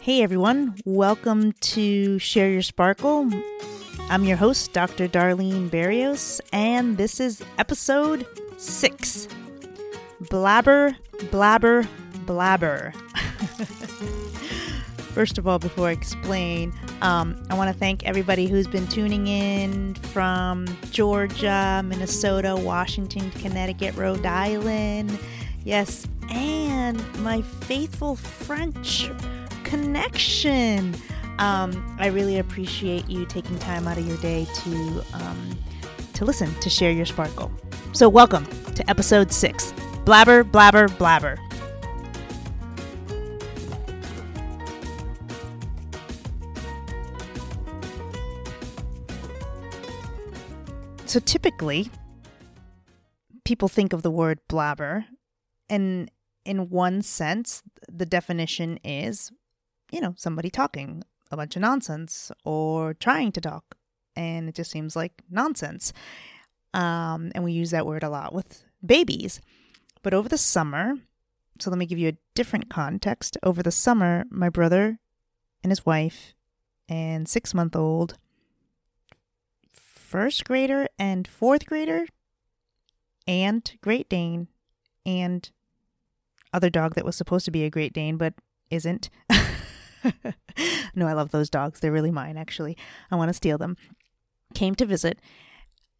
Hey everyone, welcome to Share Your Sparkle. I'm your host, Dr. Darlene Berrios, and this is episode six Blabber, Blabber, Blabber. First of all, before I explain, um, I want to thank everybody who's been tuning in from Georgia, Minnesota, Washington, Connecticut, Rhode Island. Yes, and my faithful French connection. Um, I really appreciate you taking time out of your day to um, to listen to share your sparkle. So, welcome to episode six. Blabber, blabber, blabber. So, typically, people think of the word blabber, and in one sense, the definition is you know, somebody talking a bunch of nonsense or trying to talk. And it just seems like nonsense. Um, and we use that word a lot with babies. But over the summer, so let me give you a different context. Over the summer, my brother and his wife and six month old first grader and fourth grader and Great Dane and other dog that was supposed to be a Great Dane but isn't. no, I love those dogs. They're really mine, actually. I want to steal them. Came to visit,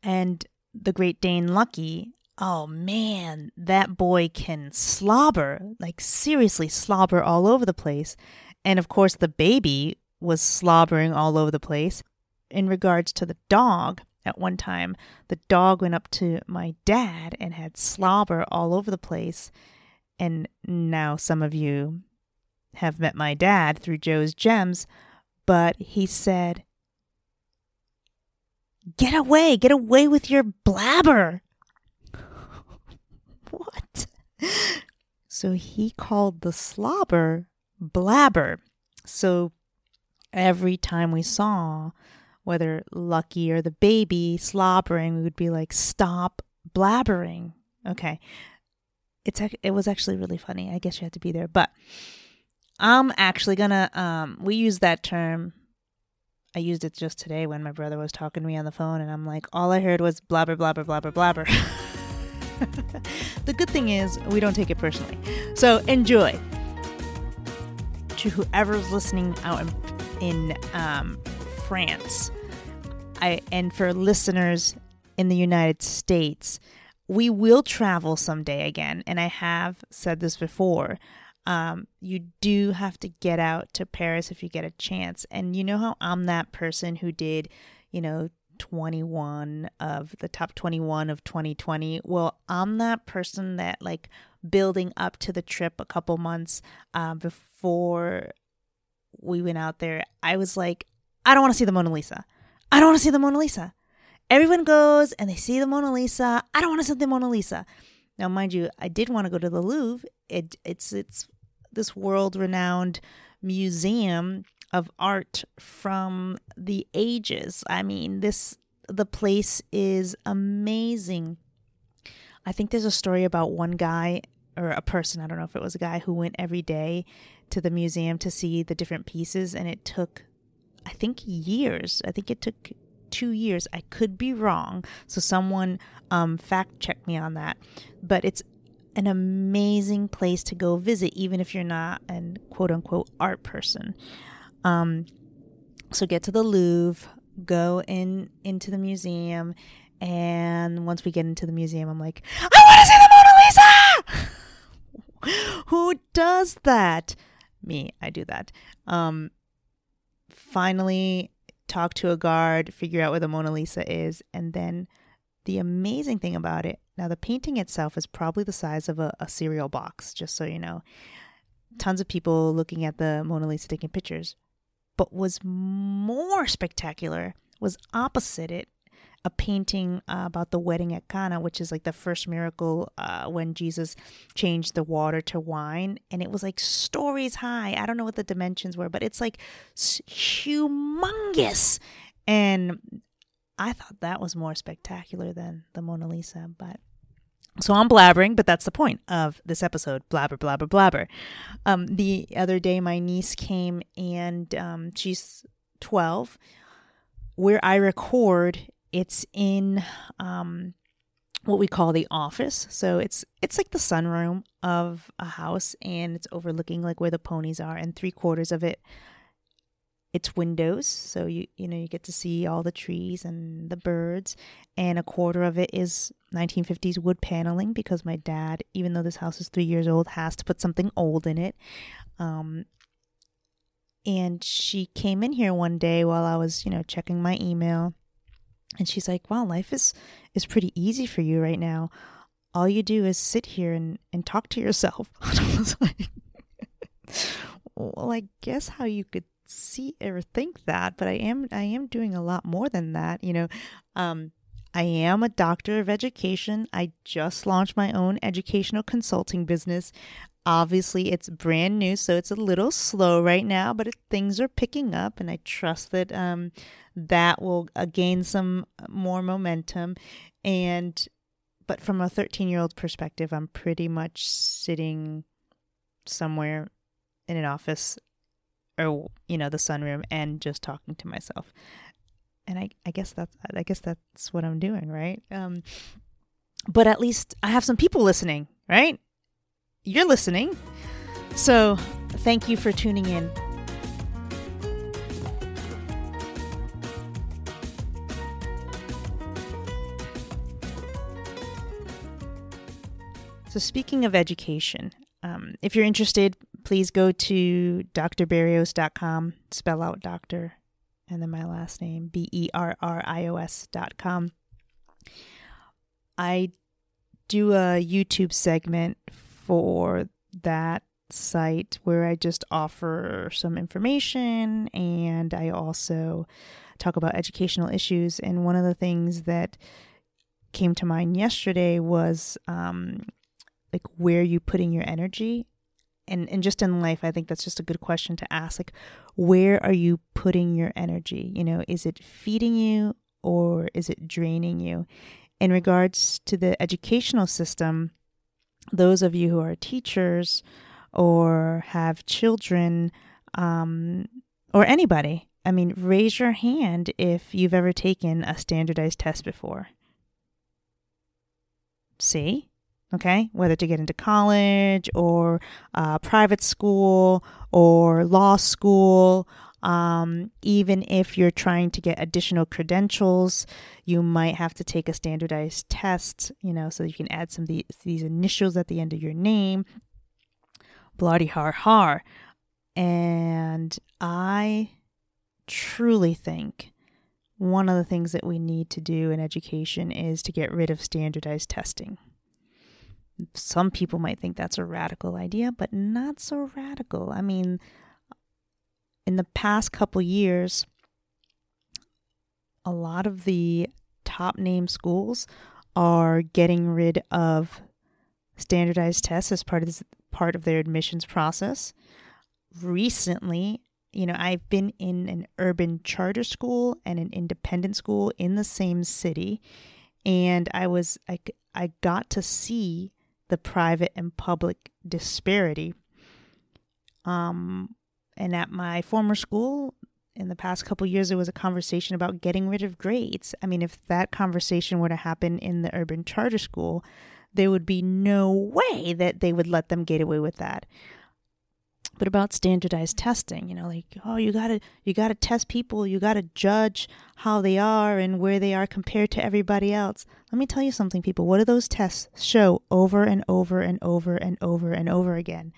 and the Great Dane Lucky. Oh man, that boy can slobber, like seriously slobber all over the place. And of course, the baby was slobbering all over the place. In regards to the dog, at one time, the dog went up to my dad and had slobber all over the place. And now some of you have met my dad through Joe's Gems, but he said, Get away, get away with your blabber. what? So he called the slobber blabber. So every time we saw whether Lucky or the baby slobbering, we would be like, Stop blabbering. Okay. It's it was actually really funny. I guess you had to be there, but I'm actually gonna um we use that term I used it just today when my brother was talking to me on the phone and I'm like all I heard was blabber blabber blabber blabber. the good thing is we don't take it personally. So enjoy. To whoever's listening out in, in um, France, I and for listeners in the United States, we will travel someday again, and I have said this before um, you do have to get out to Paris if you get a chance. And you know how I'm that person who did, you know, 21 of the top 21 of 2020. Well, I'm that person that like building up to the trip a couple months uh, before we went out there. I was like, I don't want to see the Mona Lisa. I don't want to see the Mona Lisa. Everyone goes and they see the Mona Lisa. I don't want to see the Mona Lisa. Now, mind you, I did want to go to the Louvre. It, it's it's this world renowned museum of art from the ages. I mean, this the place is amazing. I think there's a story about one guy or a person, I don't know if it was a guy who went every day to the museum to see the different pieces and it took I think years. I think it took 2 years. I could be wrong. So someone um, fact check me on that. But it's an amazing place to go visit, even if you're not an quote unquote art person. Um, so get to the Louvre, go in into the museum, and once we get into the museum, I'm like, I want to see the Mona Lisa. Who does that? Me, I do that. Um, finally, talk to a guard, figure out where the Mona Lisa is, and then the amazing thing about it now, the painting itself is probably the size of a, a cereal box, just so you know. Tons of people looking at the Mona Lisa taking pictures. But was more spectacular was opposite it a painting uh, about the wedding at Cana, which is like the first miracle uh, when Jesus changed the water to wine. And it was like stories high. I don't know what the dimensions were, but it's like humongous. And I thought that was more spectacular than the Mona Lisa, but So I'm blabbering, but that's the point of this episode blabber, blabber, blabber. Um, the other day, my niece came and um, she's 12. Where I record, it's in um, what we call the office. So it's it's like the sunroom of a house, and it's overlooking like where the ponies are, and three quarters of it it's windows so you you know you get to see all the trees and the birds and a quarter of it is 1950s wood paneling because my dad even though this house is 3 years old has to put something old in it. Um and she came in here one day while I was you know checking my email and she's like wow life is is pretty easy for you right now. All you do is sit here and and talk to yourself. I was like well I guess how you could see or think that, but I am I am doing a lot more than that. You know, um, I am a doctor of education. I just launched my own educational consulting business. Obviously, it's brand new, so it's a little slow right now, but it, things are picking up, and I trust that um, that will uh, gain some more momentum. And but from a 13 year old perspective, I'm pretty much sitting somewhere in an office or you know the sunroom and just talking to myself. And i i guess that's i guess that's what i'm doing right? Um but at least i have some people listening right? You're listening. So thank you for tuning in. So, speaking of education, um, if you're interested, please go to drberrios.com, spell out doctor, and then my last name, B E R R I O S.com. I do a YouTube segment for that site where I just offer some information and I also talk about educational issues. And one of the things that came to mind yesterday was um, like where are you putting your energy? And and just in life i think that's just a good question to ask like where are you putting your energy? You know is it feeding you or is it draining you? In regards to the educational system those of you who are teachers or have children um, or anybody i mean raise your hand if you've ever taken a standardized test before. See okay, whether to get into college or uh, private school or law school. Um, even if you're trying to get additional credentials, you might have to take a standardized test, you know, so you can add some of these, these initials at the end of your name. Bloody har har. And I truly think one of the things that we need to do in education is to get rid of standardized testing some people might think that's a radical idea, but not so radical. I mean, in the past couple years, a lot of the top name schools are getting rid of standardized tests as part of this, part of their admissions process. Recently, you know, I've been in an urban charter school and an independent school in the same city, and I was I, I got to see the private and public disparity. Um, and at my former school, in the past couple years, there was a conversation about getting rid of grades. I mean, if that conversation were to happen in the urban charter school, there would be no way that they would let them get away with that but about standardized testing? You know like oh you got to you got to test people. You got to judge how they are and where they are compared to everybody else. Let me tell you something people. What do those tests show over and over and over and over and over again?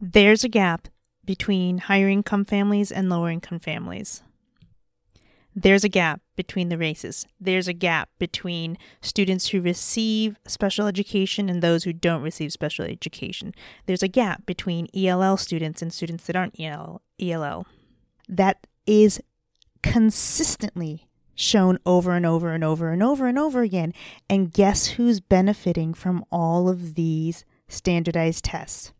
There's a gap between higher income families and lower income families. There's a gap between the races. There's a gap between students who receive special education and those who don't receive special education. There's a gap between ELL students and students that aren't ELL. ELL. That is consistently shown over and over and over and over and over again. And guess who's benefiting from all of these standardized tests?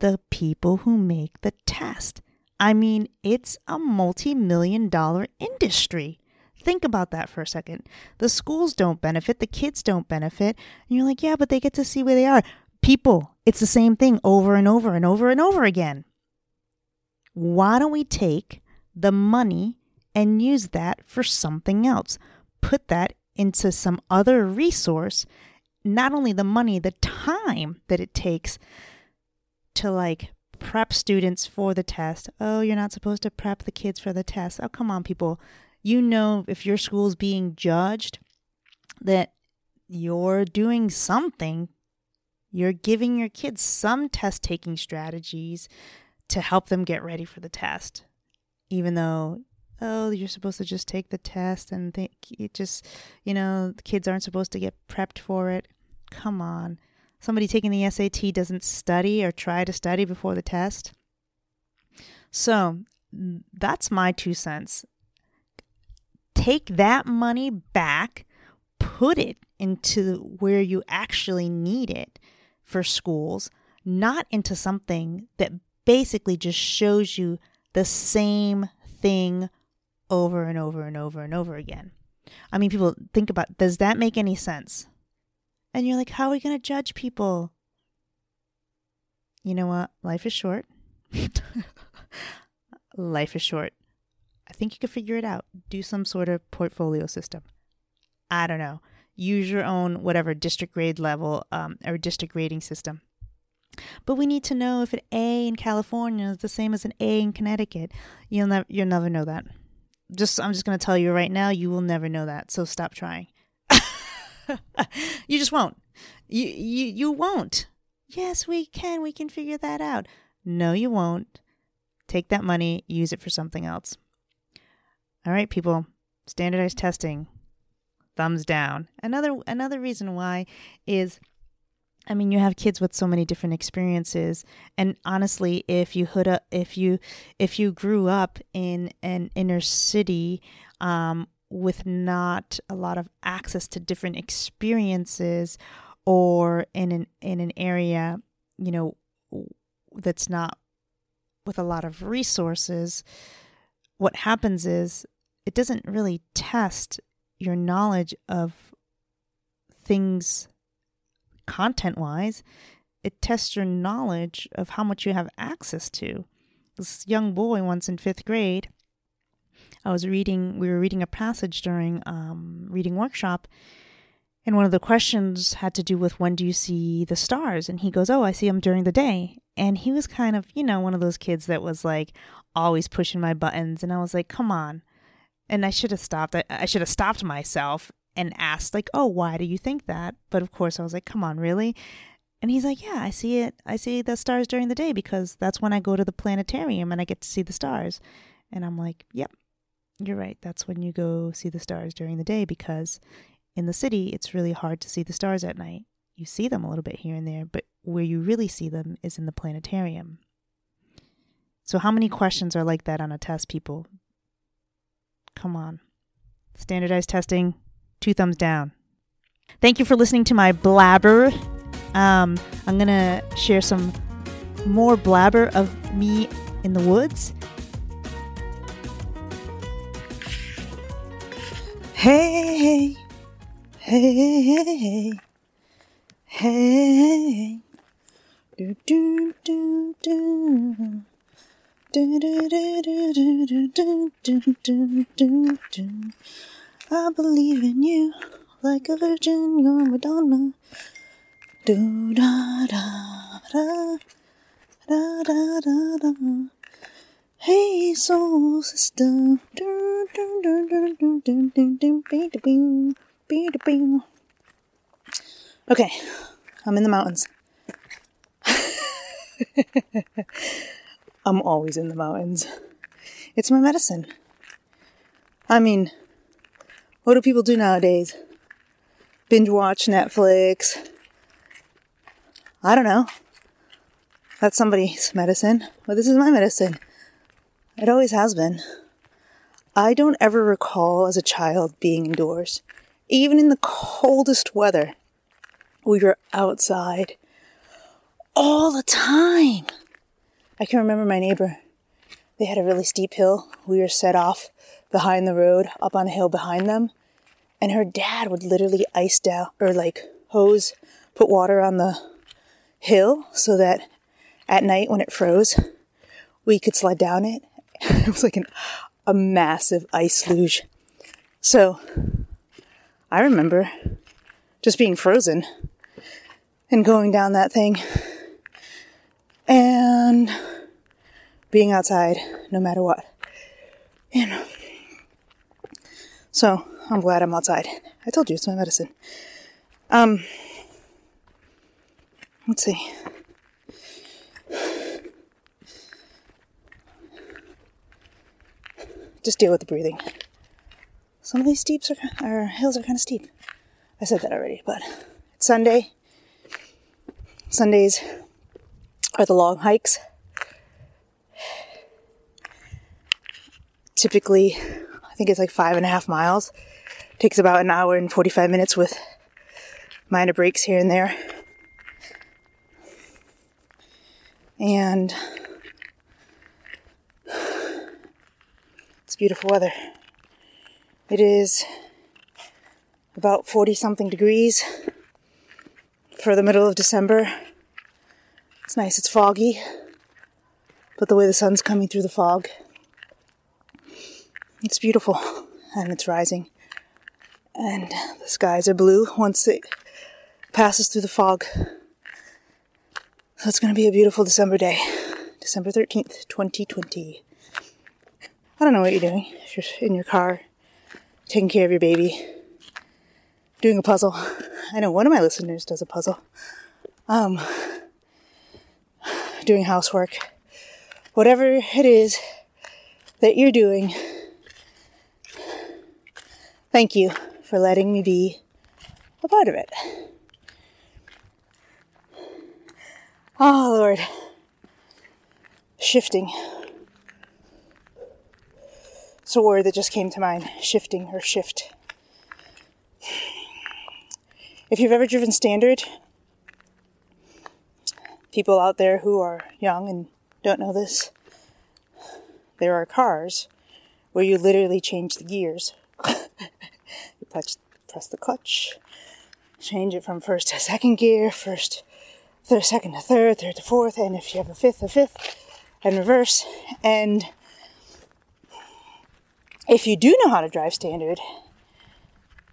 The people who make the test. I mean, it's a multi million dollar industry. Think about that for a second. The schools don't benefit, the kids don't benefit. And you're like, yeah, but they get to see where they are. People, it's the same thing over and over and over and over again. Why don't we take the money and use that for something else? Put that into some other resource, not only the money, the time that it takes to like prep students for the test. Oh, you're not supposed to prep the kids for the test. Oh, come on, people. You know, if your school's being judged, that you're doing something. You're giving your kids some test taking strategies to help them get ready for the test. Even though, oh, you're supposed to just take the test and think it just, you know, the kids aren't supposed to get prepped for it. Come on somebody taking the SAT doesn't study or try to study before the test. So that's my two cents. Take that money back, put it into where you actually need it for schools, not into something that basically just shows you the same thing over and over and over and over again. I mean, people think about does that make any sense? And you're like, how are we going to judge people? You know what? Life is short. Life is short. I think you could figure it out. Do some sort of portfolio system. I don't know. Use your own, whatever, district grade level um, or district grading system. But we need to know if an A in California is the same as an A in Connecticut. You'll never, you'll never know that. Just, I'm just going to tell you right now, you will never know that. So stop trying. you just won't. You, you you won't. Yes, we can. We can figure that out. No, you won't. Take that money, use it for something else. All right, people. Standardized testing. Thumbs down. Another another reason why is I mean, you have kids with so many different experiences, and honestly, if you hood up, if you if you grew up in an inner city um, with not a lot of access to different experiences or in an in an area you know that's not with a lot of resources what happens is it doesn't really test your knowledge of things content wise it tests your knowledge of how much you have access to. This young boy once in 5th grade I was reading, we were reading a passage during um, reading workshop, and one of the questions had to do with when do you see the stars? And he goes, Oh, I see them during the day. And he was kind of, you know, one of those kids that was like always pushing my buttons. And I was like, Come on. And I should have stopped. I, I should have stopped myself and asked, like, Oh, why do you think that? But of course, I was like, Come on, really? And he's like, Yeah, I see it. I see the stars during the day because that's when I go to the planetarium and I get to see the stars. And I'm like, Yep, you're right. That's when you go see the stars during the day because in the city, it's really hard to see the stars at night. You see them a little bit here and there, but where you really see them is in the planetarium. So, how many questions are like that on a test, people? Come on. Standardized testing, two thumbs down. Thank you for listening to my blabber. Um, I'm going to share some more blabber of me in the woods Hey, hey, hey, hey, do do do do. Do, do, do, do, do, do, do, do, do, do. I believe in you like a virgin, you're Madonna. Do da da da da da da da. Hey, soul sister. Okay, I'm in the mountains. I'm always in the mountains. It's my medicine. I mean, what do people do nowadays? Binge watch Netflix. I don't know. That's somebody's medicine, but this is my medicine. It always has been. I don't ever recall as a child being indoors. Even in the coldest weather, we were outside all the time. I can remember my neighbor. They had a really steep hill. We were set off behind the road up on a hill behind them. And her dad would literally ice down or like hose, put water on the hill so that at night when it froze, we could slide down it. it was like an, a massive ice luge. So I remember just being frozen and going down that thing and being outside no matter what. Know. So I'm glad I'm outside. I told you it's my medicine. Um, let's see. Just deal with the breathing. Some of these steeps are, or hills are kind of steep. I said that already, but it's Sunday. Sundays are the long hikes. Typically, I think it's like five and a half miles. Takes about an hour and 45 minutes with minor breaks here and there. And beautiful weather. It is about 40 something degrees for the middle of December. It's nice, it's foggy, but the way the sun's coming through the fog, it's beautiful and it's rising. And the skies are blue once it passes through the fog. So it's going to be a beautiful December day, December 13th, 2020. I don't know what you're doing. If you're in your car, taking care of your baby, doing a puzzle. I know one of my listeners does a puzzle. Um, doing housework. Whatever it is that you're doing, thank you for letting me be a part of it. Oh, Lord. Shifting. It's a word that just came to mind shifting or shift. If you've ever driven standard, people out there who are young and don't know this, there are cars where you literally change the gears. you press, press the clutch, change it from first to second gear, first, third, second to third, third to fourth, and if you have a fifth, a fifth, and reverse. And if you do know how to drive standard,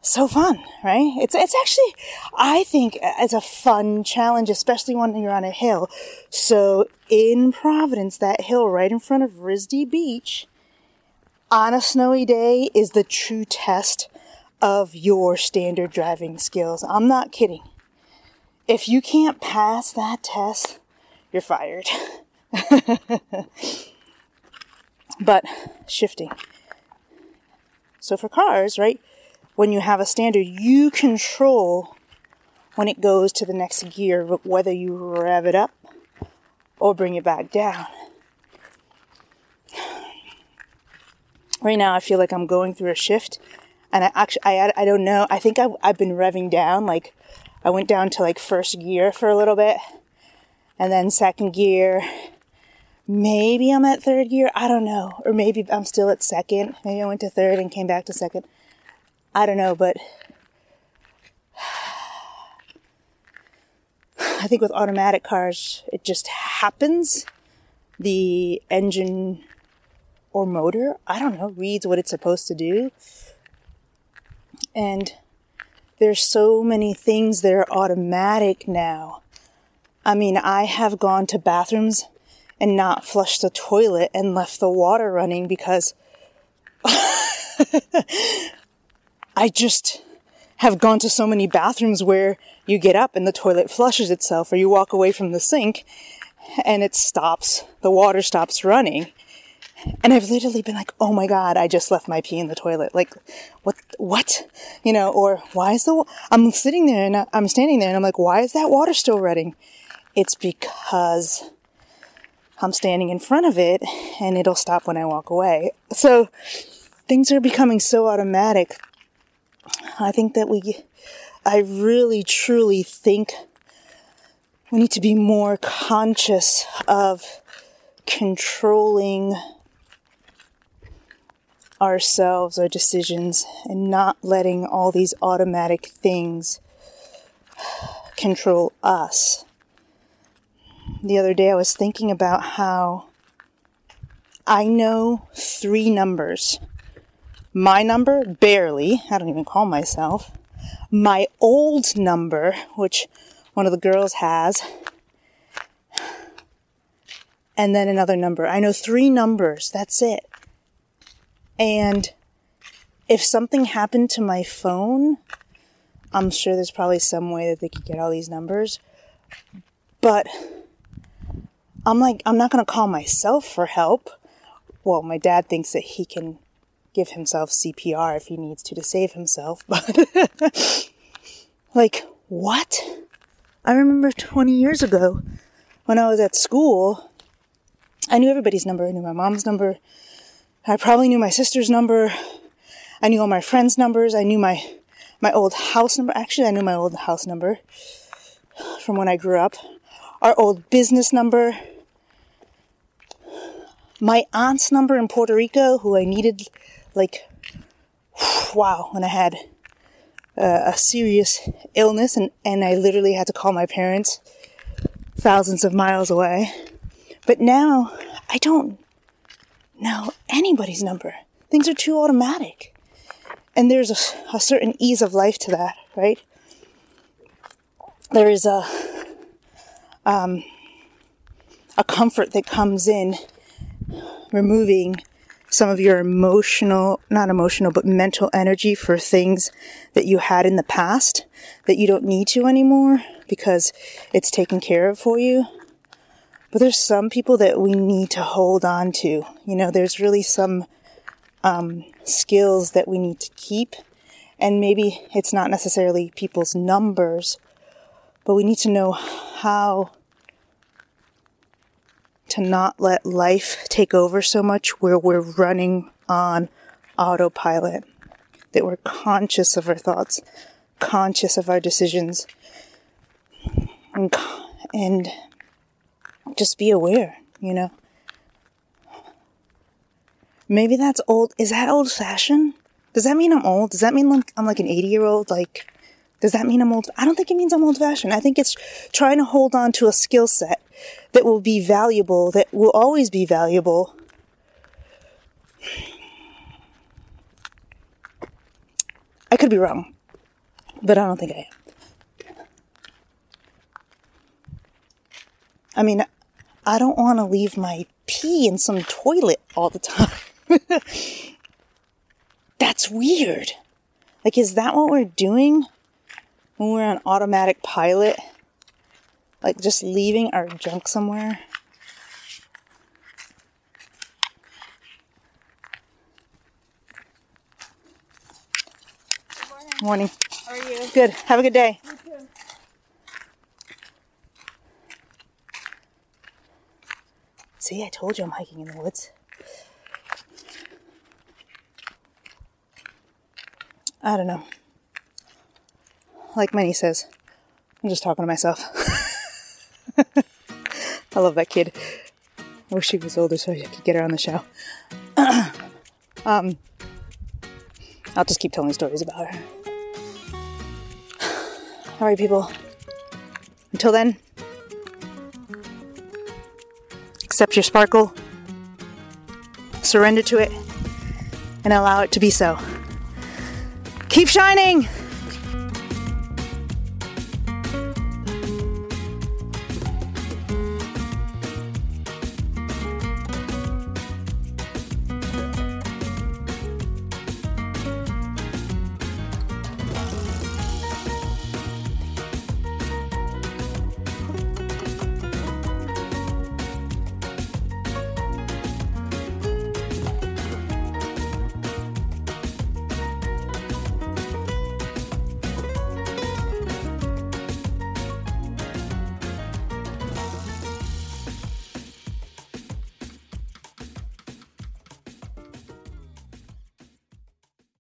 so fun, right? It's it's actually I think it's a fun challenge, especially when you're on a hill. So in Providence, that hill right in front of RISD Beach, on a snowy day is the true test of your standard driving skills. I'm not kidding. If you can't pass that test, you're fired. but shifting. So for cars, right? when you have a standard, you control when it goes to the next gear, whether you rev it up or bring it back down. Right now, I feel like I'm going through a shift, and I actually, I, I don't know. I think I've, I've been revving down. Like, I went down to like first gear for a little bit, and then second gear. Maybe I'm at third gear. I don't know. Or maybe I'm still at second. Maybe I went to third and came back to second. I don't know, but I think with automatic cars, it just happens. The engine or motor, I don't know, reads what it's supposed to do. And there's so many things that are automatic now. I mean, I have gone to bathrooms and not flushed the toilet and left the water running because I just have gone to so many bathrooms where you get up and the toilet flushes itself or you walk away from the sink and it stops, the water stops running. And I've literally been like, oh my God, I just left my pee in the toilet. Like, what, what? You know, or why is the, I'm sitting there and I'm standing there and I'm like, why is that water still running? It's because I'm standing in front of it and it'll stop when I walk away. So things are becoming so automatic I think that we, I really truly think we need to be more conscious of controlling ourselves, our decisions, and not letting all these automatic things control us. The other day I was thinking about how I know three numbers. My number, barely, I don't even call myself. My old number, which one of the girls has, and then another number. I know three numbers, that's it. And if something happened to my phone, I'm sure there's probably some way that they could get all these numbers. But I'm like, I'm not going to call myself for help. Well, my dad thinks that he can give himself CPR if he needs to to save himself, but like, what? I remember 20 years ago when I was at school, I knew everybody's number. I knew my mom's number. I probably knew my sister's number. I knew all my friends' numbers. I knew my my old house number. Actually, I knew my old house number from when I grew up. Our old business number. My aunt's number in Puerto Rico, who I needed, like, wow, when I had uh, a serious illness and, and I literally had to call my parents thousands of miles away. But now I don't know anybody's number. Things are too automatic. And there's a, a certain ease of life to that, right? There is a um, a comfort that comes in removing some of your emotional, not emotional, but mental energy for things that you had in the past that you don't need to anymore because it's taken care of for you. But there's some people that we need to hold on to. You know, there's really some um, skills that we need to keep. And maybe it's not necessarily people's numbers, but we need to know how to not let life take over so much where we're running on autopilot, that we're conscious of our thoughts, conscious of our decisions, and, and just be aware, you know. Maybe that's old. Is that old fashioned? Does that mean I'm old? Does that mean like I'm like an 80 year old? Like, does that mean I'm old? I don't think it means I'm old fashioned. I think it's trying to hold on to a skill set that will be valuable, that will always be valuable. I could be wrong, but I don't think I am. I mean, I don't want to leave my pee in some toilet all the time. That's weird. Like, is that what we're doing when we're on automatic pilot? Like, just leaving our junk somewhere? Morning. How are you? Good. Have a good day. You too. See, I told you I'm hiking in the woods. I don't know. Like Minnie says, I'm just talking to myself. I love that kid. I wish she was older so I could get her on the show. um, I'll just keep telling stories about her. All right, people. Until then, accept your sparkle, surrender to it, and allow it to be so. Keep shining!